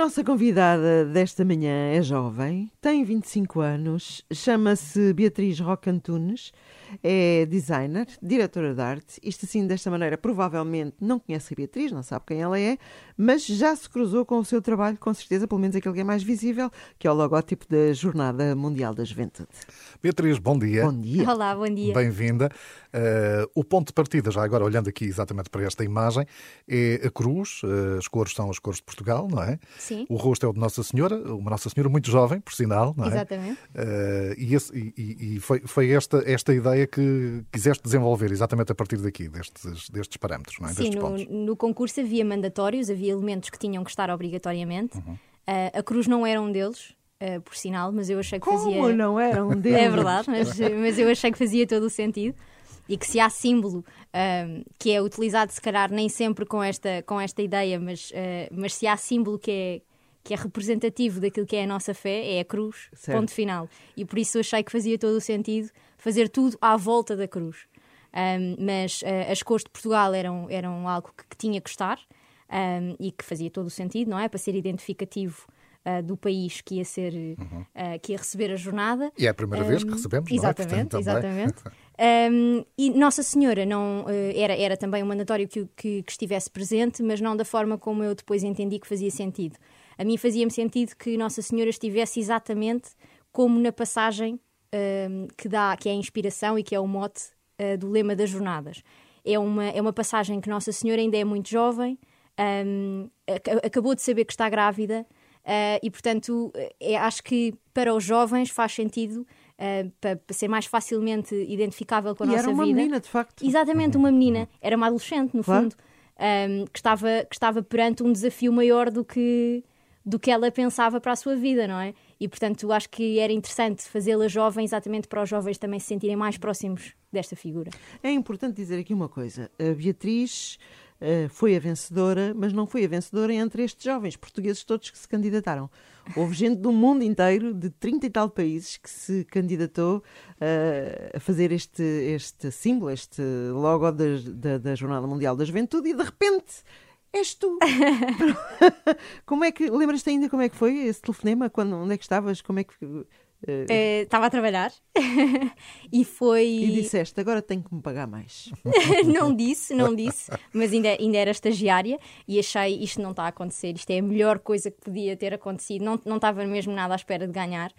nossa convidada desta manhã é jovem, tem 25 anos, chama-se Beatriz Roca Antunes, é designer, diretora de arte. Isto assim, desta maneira, provavelmente não conhece a Beatriz, não sabe quem ela é, mas já se cruzou com o seu trabalho, com certeza, pelo menos aquele que é mais visível, que é o logótipo da Jornada Mundial da Juventude. Beatriz, bom dia. Bom dia. Olá, bom dia. Bem-vinda. Uh, o ponto de partida, já agora olhando aqui exatamente para esta imagem, é a cruz. Uh, as cores são as cores de Portugal, não é? Sim. O rosto é o de Nossa Senhora, uma Nossa Senhora muito jovem, por sinal, não é? Exatamente. Uh, e, esse, e, e foi, foi esta, esta ideia que quiseste desenvolver, exatamente a partir daqui, destes, destes parâmetros, não é? Sim, no, no, concurso havia mandatórios, havia elementos que tinham que estar obrigatoriamente. Uhum. a cruz não era um deles. Uh, por sinal, mas eu achei que Como fazia. Como não era um deles? é verdade, mas, mas eu achei que fazia todo o sentido e que se há símbolo um, que é utilizado, se calhar nem sempre com esta, com esta ideia, mas, uh, mas se há símbolo que é, que é representativo daquilo que é a nossa fé, é a cruz, certo. ponto final. E por isso achei que fazia todo o sentido fazer tudo à volta da cruz. Um, mas uh, as cores de Portugal eram, eram algo que, que tinha que estar um, e que fazia todo o sentido, não é? Para ser identificativo uh, do país que ia ser uhum. uh, que ia receber a jornada. E é a primeira um, vez que recebemos, exatamente, não é? Portanto, exatamente. Um, e Nossa Senhora não uh, era, era também um mandatório que, que, que, estivesse presente, mas não da forma como eu depois entendi que fazia sentido. A mim fazia-me sentido que Nossa Senhora estivesse exatamente como na passagem que dá, que é a inspiração e que é o mote do lema das jornadas. É uma, é uma passagem que Nossa Senhora ainda é muito jovem, um, acabou de saber que está grávida, Uh, e, portanto, é, acho que para os jovens faz sentido uh, para, para, ser mais facilmente identificável com a e nossa vida. era uma vida. menina, de facto. Exatamente, uma menina. Era uma adolescente, no claro. fundo, um, que, estava, que estava perante um desafio maior do que, do que ela pensava para a sua vida, não é? E, portanto, acho que era interessante fazê-la jovem, exatamente para os jovens também se sentirem mais próximos desta figura. É importante dizer aqui uma coisa. A Beatriz uh, foi a vencedora, mas não foi a vencedora entre estes jovens portugueses todos que se candidataram. Houve gente do mundo inteiro, de 30 e tal países, que se candidatou uh, a fazer este, este símbolo, este logo da, da, da Jornada Mundial da Juventude e de repente és tu. como é que lembras-te ainda como é que foi esse telefonema? Quando, onde é que estavas? Como é que Uh, estava a trabalhar e foi. E disseste, agora tenho que me pagar mais. não disse, não disse, mas ainda, ainda era estagiária e achei isto não está a acontecer, isto é a melhor coisa que podia ter acontecido, não, não estava mesmo nada à espera de ganhar.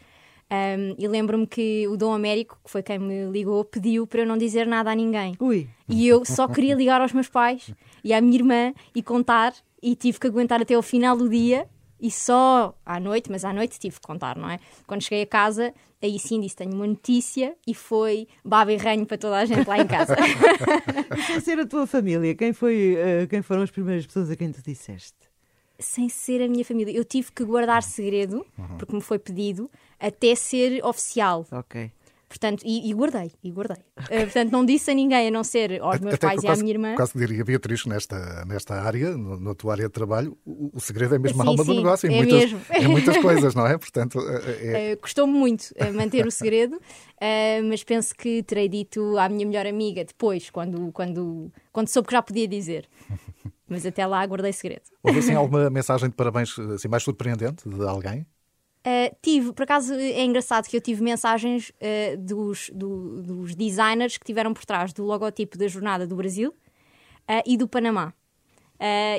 Um, e lembro-me que o Dom Américo, que foi quem me ligou, pediu para eu não dizer nada a ninguém. Ui. E eu só queria ligar aos meus pais e à minha irmã e contar, e tive que aguentar até o final do dia e só à noite, mas à noite tive que contar, não é? Quando cheguei a casa, aí sim disse: tenho uma notícia e foi baba e ranho para toda a gente lá em casa. Sem ser a tua família, quem, foi, uh, quem foram as primeiras pessoas a quem tu disseste? Sem ser a minha família. Eu tive que guardar segredo, uhum. porque me foi pedido, até ser oficial. Ok. Portanto, e, e, guardei, e guardei. Uh, portanto, não disse a ninguém, a não ser aos meus Até pais e quase, à minha irmã. Quase diria, Beatriz, nesta, nesta área, no, na tua área de trabalho, o, o segredo é mesmo sim, a alma sim, do negócio, em, é muitas, mesmo. em muitas coisas, não é? Portanto, é... uh, Custou-me muito uh, manter o segredo, mas penso que terei dito à minha melhor amiga depois, quando, quando, quando soube que já podia dizer. Mas até lá guardei segredo. Houve assim alguma mensagem de parabéns assim, mais surpreendente de alguém? Uh, tive, por acaso é engraçado que eu tive mensagens uh, dos, do, dos designers que tiveram por trás do logotipo da Jornada do Brasil uh, e do Panamá.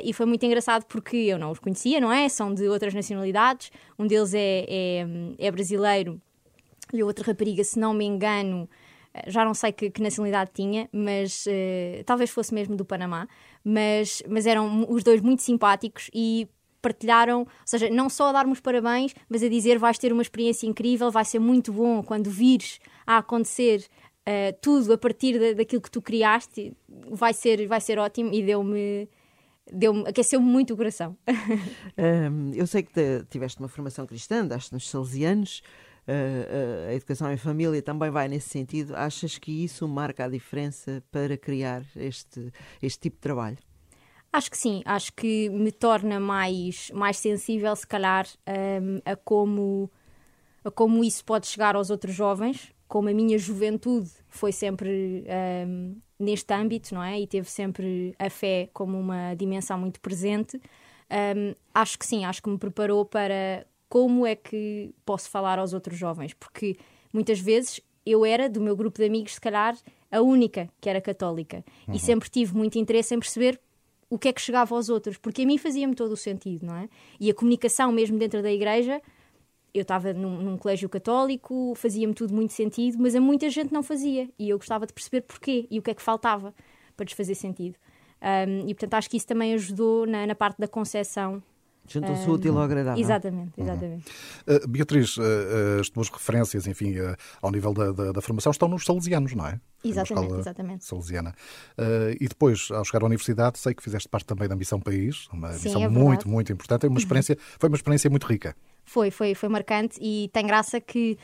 e foi muito engraçado porque eu não os conhecia, não é? São de outras nacionalidades. Um deles é, é, é brasileiro e a outra rapariga, se não me engano, já não sei que, que nacionalidade tinha, mas talvez fosse mesmo do Panamá. Mas, mas eram os dois muito simpáticos e partilharam, ou seja, não só a dar-me parabéns, mas a dizer vais ter uma experiência incrível, vai ser muito bom quando vires a acontecer uh, tudo a partir da, daquilo que tu criaste, vai ser, vai ser ótimo e deu-me. Deu aqueceu-me muito o coração. um, eu sei que te, tiveste uma formação cristã, andaste nos salesianos, uh, a educação em família também vai nesse sentido. Achas que isso marca a diferença para criar este, este tipo de trabalho? Acho que sim, acho que me torna mais, mais sensível, se calhar, um, a, como, a como isso pode chegar aos outros jovens, como a minha juventude foi sempre um, neste âmbito, não é? E teve sempre a fé como uma dimensão muito presente. um, acho que sim, acho que me preparou para como é que posso falar aos outros jovens, porque muitas vezes eu era, do meu grupo de amigos, se calhar, a única que era católica. Uhum. E sempre tive muito interesse em perceber o que é que chegava aos outros, porque a mim fazia-me todo o sentido, não é? E a comunicação, mesmo dentro da igreja, eu estava num, num, colégio católico, fazia-me tudo muito sentido, mas a muita gente não fazia. E eu gostava de perceber porquê e o que é que faltava para lhes fazer sentido. Um, e portanto acho que isso também ajudou na, na parte da concepção Juntou-se um, útil ao agradável. Exatamente, exatamente. Uhum. Uh, Beatriz, uh, as tuas referências, enfim, uh, ao nível da, da, da, formação, estão nos salesianos, não é? Exatamente, exatamente. Salesiana. e depois, ao chegar à universidade, sei que fizeste parte também da Missão País, uma Sim, missão é muito, muito importante. Uma experiência, foi uma experiência muito rica. Foi, foi, foi marcante e tem graça que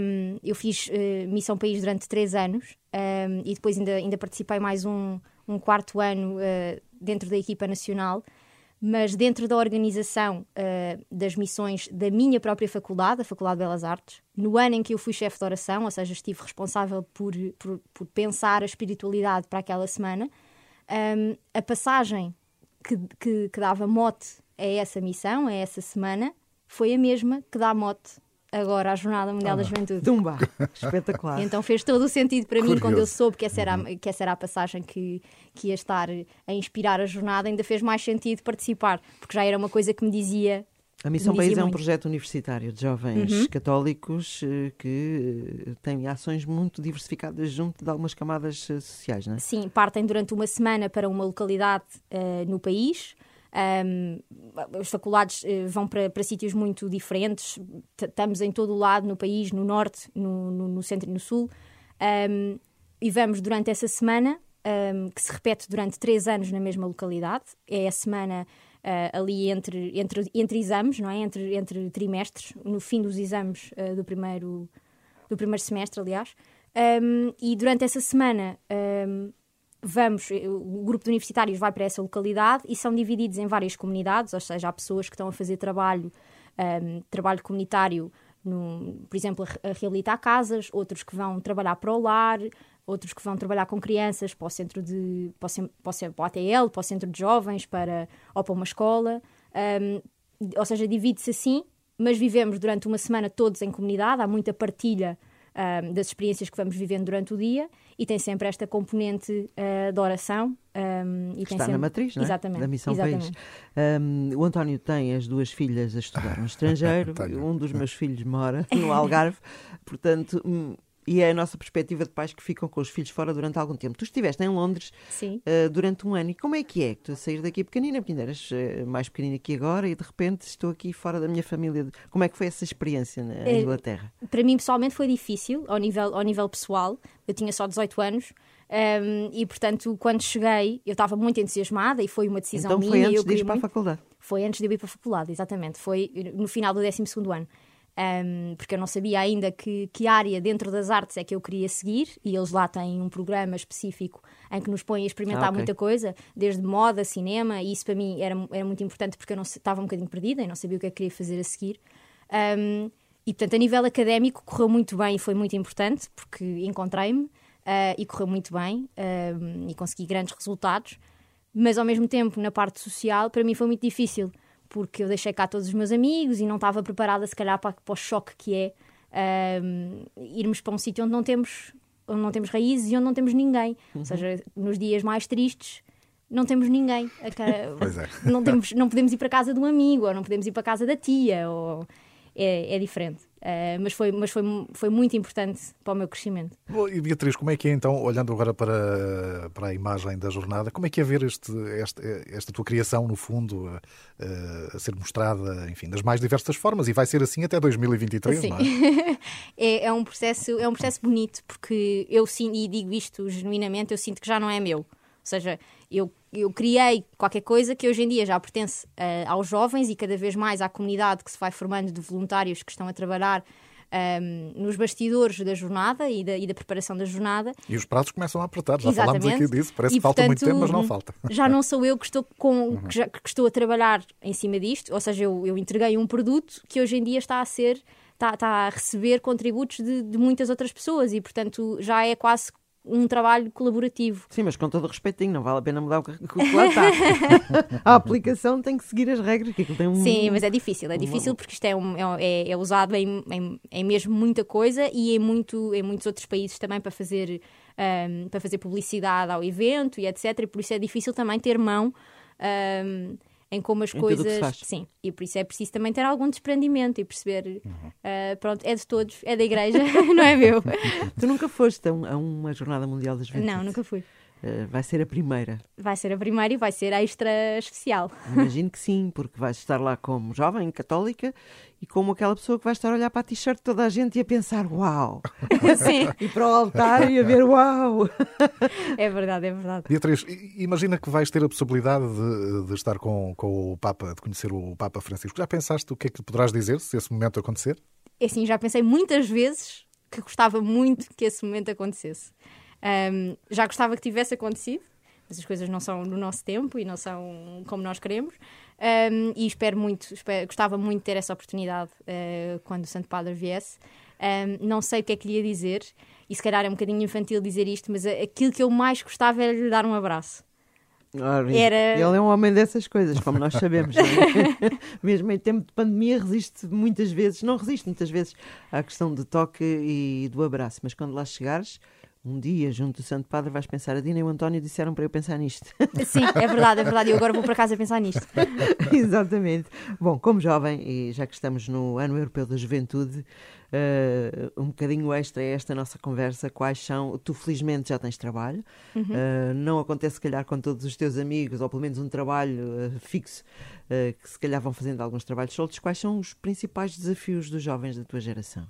um, eu fiz Missão País durante três anos um, e depois ainda, ainda participei mais um, um quarto ano dentro da equipa nacional mas dentro da organização uh, das missões da minha própria faculdade, a Faculdade de Belas Artes, no ano em que eu fui chefe de oração, ou seja, estive responsável por, por, por pensar a espiritualidade para aquela semana, um, ehm, a passagem que, que, que dava mote a essa missão, a essa semana, foi a mesma que dá mote agora à Jornada Mundial ah, da Juventude. Tumba! Espetacular. então fez todo o sentido para Curioso. mim quando eu soube que essa, era, uhum. que essa era a passagem que, que ia estar a inspirar a jornada, ainda fez mais sentido participar, porque já era uma coisa que me dizia. A Missão País é um projeto universitário de jovens uhum. católicos eh, que eh, tem ações muito diversificadas junto de algumas camadas eh, sociais, não é? Sim, partem durante uma semana para uma localidade uh, no país. Um, as faculdades uh, vão para, para sítios muito diferentes, estamos em todo o lado, no país, no norte, no, no, no centro e no sul, um, e vamos durante essa semana, um, que se repete durante três anos na mesma localidade, é a semana uh, ali entre, entre, entre exames, não é? entre, entre trimestres, no fim dos exames uh, do, primeiro, do primeiro semestre, aliás. e durante essa semana vamos, eh, o grupo de universitários vai para essa localidade e são divididos em várias comunidades, ou seja, há pessoas que estão a fazer trabalho, um, ehm, trabalho comunitário, no, por exemplo, a, reabilitar casas, outros que vão trabalhar para o lar, outros que vão trabalhar com crianças para o centro de, para o, para o ATL, para o centro de jovens, para, ou para uma escola. Um, ehm, ou seja, divide-se assim, mas vivemos durante uma semana todos em comunidade, há muita partilha um, das experiências que vamos vivendo durante o dia e tem sempre esta componente uh, de oração. Um, e Está sempre... na matriz, não é? Exatamente. Da Missão Exatamente. País. Um, o António tem as duas filhas a estudar no estrangeiro, um dos meus filhos mora no Algarve, portanto hum, e é a nossa perspectiva de pais que ficam com os filhos fora durante algum tempo. Tu estiveste em Londres uh, durante um ano e como é que é? Tu sair daqui pequenina, porque ainda eras uh, mais pequenina que agora e de repente estou aqui fora da minha família. Como é que foi essa experiência na é, Inglaterra? Para mim, pessoalmente, foi difícil ao nível, ao nível pessoal. Eu tinha só 18 anos. Um, ehm, e portanto, quando cheguei, eu estava muito entusiasmada e foi uma decisão então, minha. Foi antes de ir para a faculdade? Foi antes de eu ir para a faculdade, exatamente. Foi no final do 12 ano um, porque eu não sabia ainda que, que área dentro das artes é que eu queria seguir, e eles lá têm um programa específico em que nos põem a experimentar ah, okay. muita coisa, desde moda, cinema, e isso para mim era, era muito importante porque eu não, estava um bocadinho perdida e não sabia o que é que queria fazer a seguir. Um, e portanto, a nível académico, correu muito bem e foi muito importante, porque encontrei-me uh, e correu muito bem e consegui grandes resultados, mas ao mesmo tempo, na parte social, para mim foi muito difícil porque eu deixei cá todos os meus amigos e não estava preparada, se calhar, para, para o choque que é um, irmos para um sítio onde não temos onde não temos raízes e onde não temos ninguém. Uhum. Ou seja, nos dias mais tristes não temos ninguém. Pois é. não, temos, não podemos ir para casa de um amigo, ou não podemos ir para casa da tia, ou é, é diferente. Uh, mas foi, mas foi, foi muito importante para o meu crescimento. Bom, e Beatriz, como é que é então, olhando agora para, para a imagem da jornada, como é que é ver este, este esta tua criação, no fundo, uh, a ser mostrada, enfim, das mais diversas formas? E vai ser assim até 2023, Sim. não é? é? é? um processo, é um processo bonito, porque eu sim, e digo isto genuinamente, eu sinto que já não é meu. Ou seja, eu, eu criei qualquer coisa que hoje em dia já pertence uh, aos jovens e cada vez mais à comunidade que se vai formando de voluntários que estão a trabalhar um, ehm, nos bastidores da jornada e da, e da, preparação da jornada. E os prazos começam a apertar, já Exatamente. falámos aqui disso, parece e, que falta portanto, muito tempo, mas não falta. Já não sou eu que estou, com, uhum. que, já, que estou a trabalhar em cima disto, ou seja, eu, eu, entreguei um produto que hoje em dia está a ser, está, está a receber contributos de, de muitas outras pessoas e, portanto, já é quase um trabalho colaborativo. Sim, mas com todo o respeitinho, não vale a pena mudar o que, lá está. a aplicação tem que seguir as regras, que tem um... Sim, mas é difícil, é difícil porque isto é, um- é, é usado em, em, em mesmo muita coisa e em, muito, em muitos outros países também para fazer, ahm, para fazer publicidade ao evento e etc. E por isso é difícil também ter mão ahm, em como as Em coisas. Sim, e por isso é preciso também ter algum desprendimento e perceber, Uhum. ah, pronto, é de todos, é da igreja, não é meu. Tu nunca foste a, um- a uma Jornada Mundial da Juventude? Não, nunca fui. Eh, vai ser a primeira. Vai ser a primeira e vai ser extra especial. Imagino que sim, porque vais estar lá como jovem católica e como aquela pessoa que vai estar a olhar para a t-shirt de toda a gente e a pensar uau! Sim, E para o altar e a ver uau! é verdade, é verdade. Beatriz, i- imagina que vais ter a possibilidade de, de estar com, com o Papa, de conhecer o Papa Francisco. Já pensaste o que é que poderás dizer se esse momento acontecer? É assim, já pensei muitas vezes que gostava muito que esse momento acontecesse. Ahm, já gostava que tivesse acontecido, mas as coisas não são no nosso tempo e não são como nós queremos. Ahm, e espero muito, espero- gostava muito de ter essa oportunidade eh, quando o Santo Padre viesse. Ahm, não sei o que é que lhe ia dizer, e se calhar é um bocadinho infantil dizer isto, mas aquilo que eu mais gostava era lhe dar um abraço. Ora, Era- Ele é um homem dessas coisas, como nós sabemos. é? Mesmo em tempo de pandemia, resiste muitas vezes, não resiste muitas vezes à questão do toque e do abraço, mas quando lá chegares, um dia, junto do Santo Padre, vais pensar: a Dina e o António disseram para eu pensar nisto. Sim, é verdade, é verdade. E agora vou para casa pensar nisto. Exatamente. Bom, como jovem, e já que estamos no Ano Europeu da Juventude, eh, um bocadinho extra é esta nossa conversa. Quais são. Tu, felizmente, já tens trabalho. Eh, não acontece, se calhar, com todos os teus amigos, ou pelo menos um trabalho eh, fixo, que se calhar vão fazendo alguns trabalhos soltos. Quais são os principais desafios dos jovens da tua geração?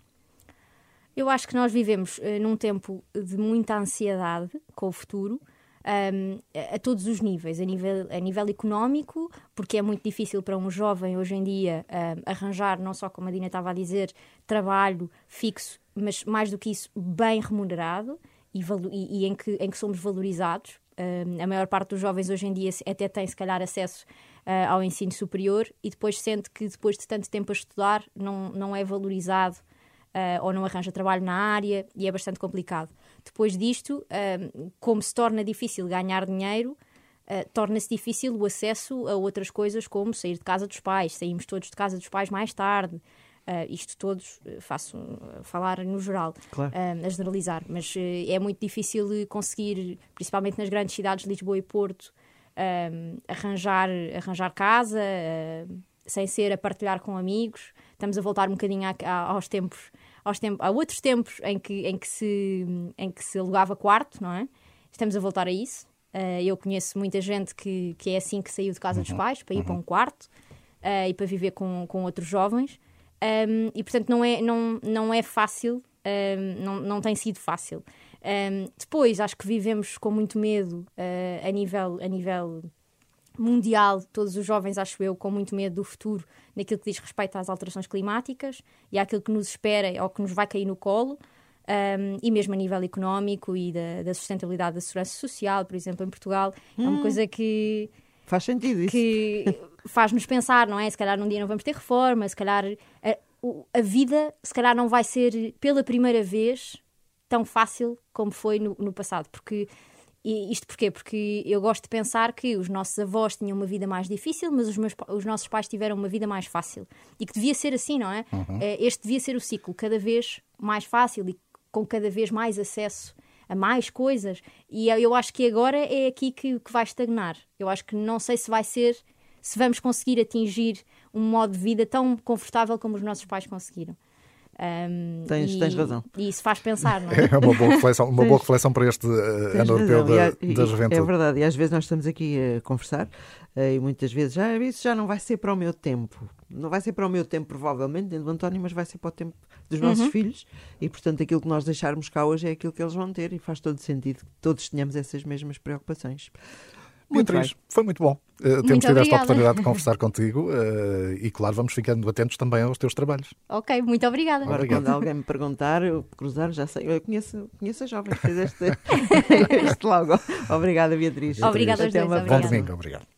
Eu acho que nós vivemos eh, num tempo de muita ansiedade com o futuro, ahm, a, todos os níveis, a nível, a nível económico, porque é muito difícil para um jovem hoje em dia arranjar, não só como a Dina estava a dizer, trabalho fixo, mas mais do que isso, bem remunerado e, e- e em, que, em que somos valorizados. A maior parte dos jovens hoje em dia até tem, se calhar, acesso ah, ao ensino superior e depois sente que, depois de tanto tempo a estudar, não, não é valorizado ah, ou não arranja trabalho na área e é bastante complicado. Depois disto, ah, como se torna difícil ganhar dinheiro, ah, torna-se difícil o acesso a outras coisas como sair de casa dos pais. Saímos todos de casa dos pais mais tarde. Isto todos, faço falar no geral, Claro. a generalizar, mas é muito difícil conseguir, principalmente nas grandes cidades de Lisboa e Porto, arranjar, arranjar casa, sem ser a partilhar com amigos. Estamos a voltar um bocadinho a- a- aos tempos, aos tempos, a outros tempos em que, em, que se, em que se alugava quarto, não é? Estamos a voltar a isso. Ah, eu conheço muita gente que, que é assim que saiu de casa dos pais para ir para um quarto ah, e para viver com, com outros jovens. Um, e portanto não é, não, não é fácil, um, não, não tem sido fácil. Um, depois acho que vivemos com muito medo uh, a, nível, a nível mundial, todos os jovens, acho eu, com muito medo do futuro naquilo que diz respeito às alterações climáticas e àquilo que nos espera ou que nos vai cair no colo. Um, e mesmo a nível económico e da, da sustentabilidade da segurança social, por exemplo, em Portugal, é uma coisa que, Faz sentido isso. que faz-nos pensar, não é? Se calhar num dia não vamos ter reforma, se calhar a, o- a vida, se calhar não vai ser pela primeira vez tão fácil como foi no, no passado. Porque, e isto porquê? Porque eu gosto de pensar que os nossos avós tinham uma vida mais difícil, mas os, meus, os nossos pais tiveram uma vida mais fácil. E que devia ser assim, não é? Eh, Este devia ser o ciclo, cada vez mais fácil e com cada vez mais acesso a mais coisas. E eu eu acho que agora é aqui que, que vai estagnar. Eu acho que não sei se vai ser, se vamos conseguir atingir um modo de vida tão confortável como os nossos pais conseguiram. Um, Tens- e- tens razão. E isso faz pensar, não é? É uma boa reflexão, uma boa reflexão para este eh, ano europeu e da, e- da É juventude. verdade, e às vezes nós estamos aqui a conversar eh, e muitas vezes ah, isso já não vai ser para o meu tempo. Não vai ser para o meu tempo, provavelmente, dentro do António, mas vai ser para o tempo dos nossos Uhum. filhos. E, portanto, aquilo que nós deixarmos cá hoje é aquilo que eles vão ter e faz todo sentido que todos tenhamos essas mesmas preocupações. Beatriz, foi muito bom eh, termos Muito tido esta obrigada. oportunidade de conversar contigo eh, e, claro, vamos ficando atentos também aos teus trabalhos. ok, muito obrigada. Agora, Obrigado. quando alguém me perguntar, eu cruzar, já sei. Eu conheço, conheço a jovem que fez este, este logo. Obrigada, Beatriz. Obrigada aos Até dois, uma Bom Obrigada. domingo, obrigado.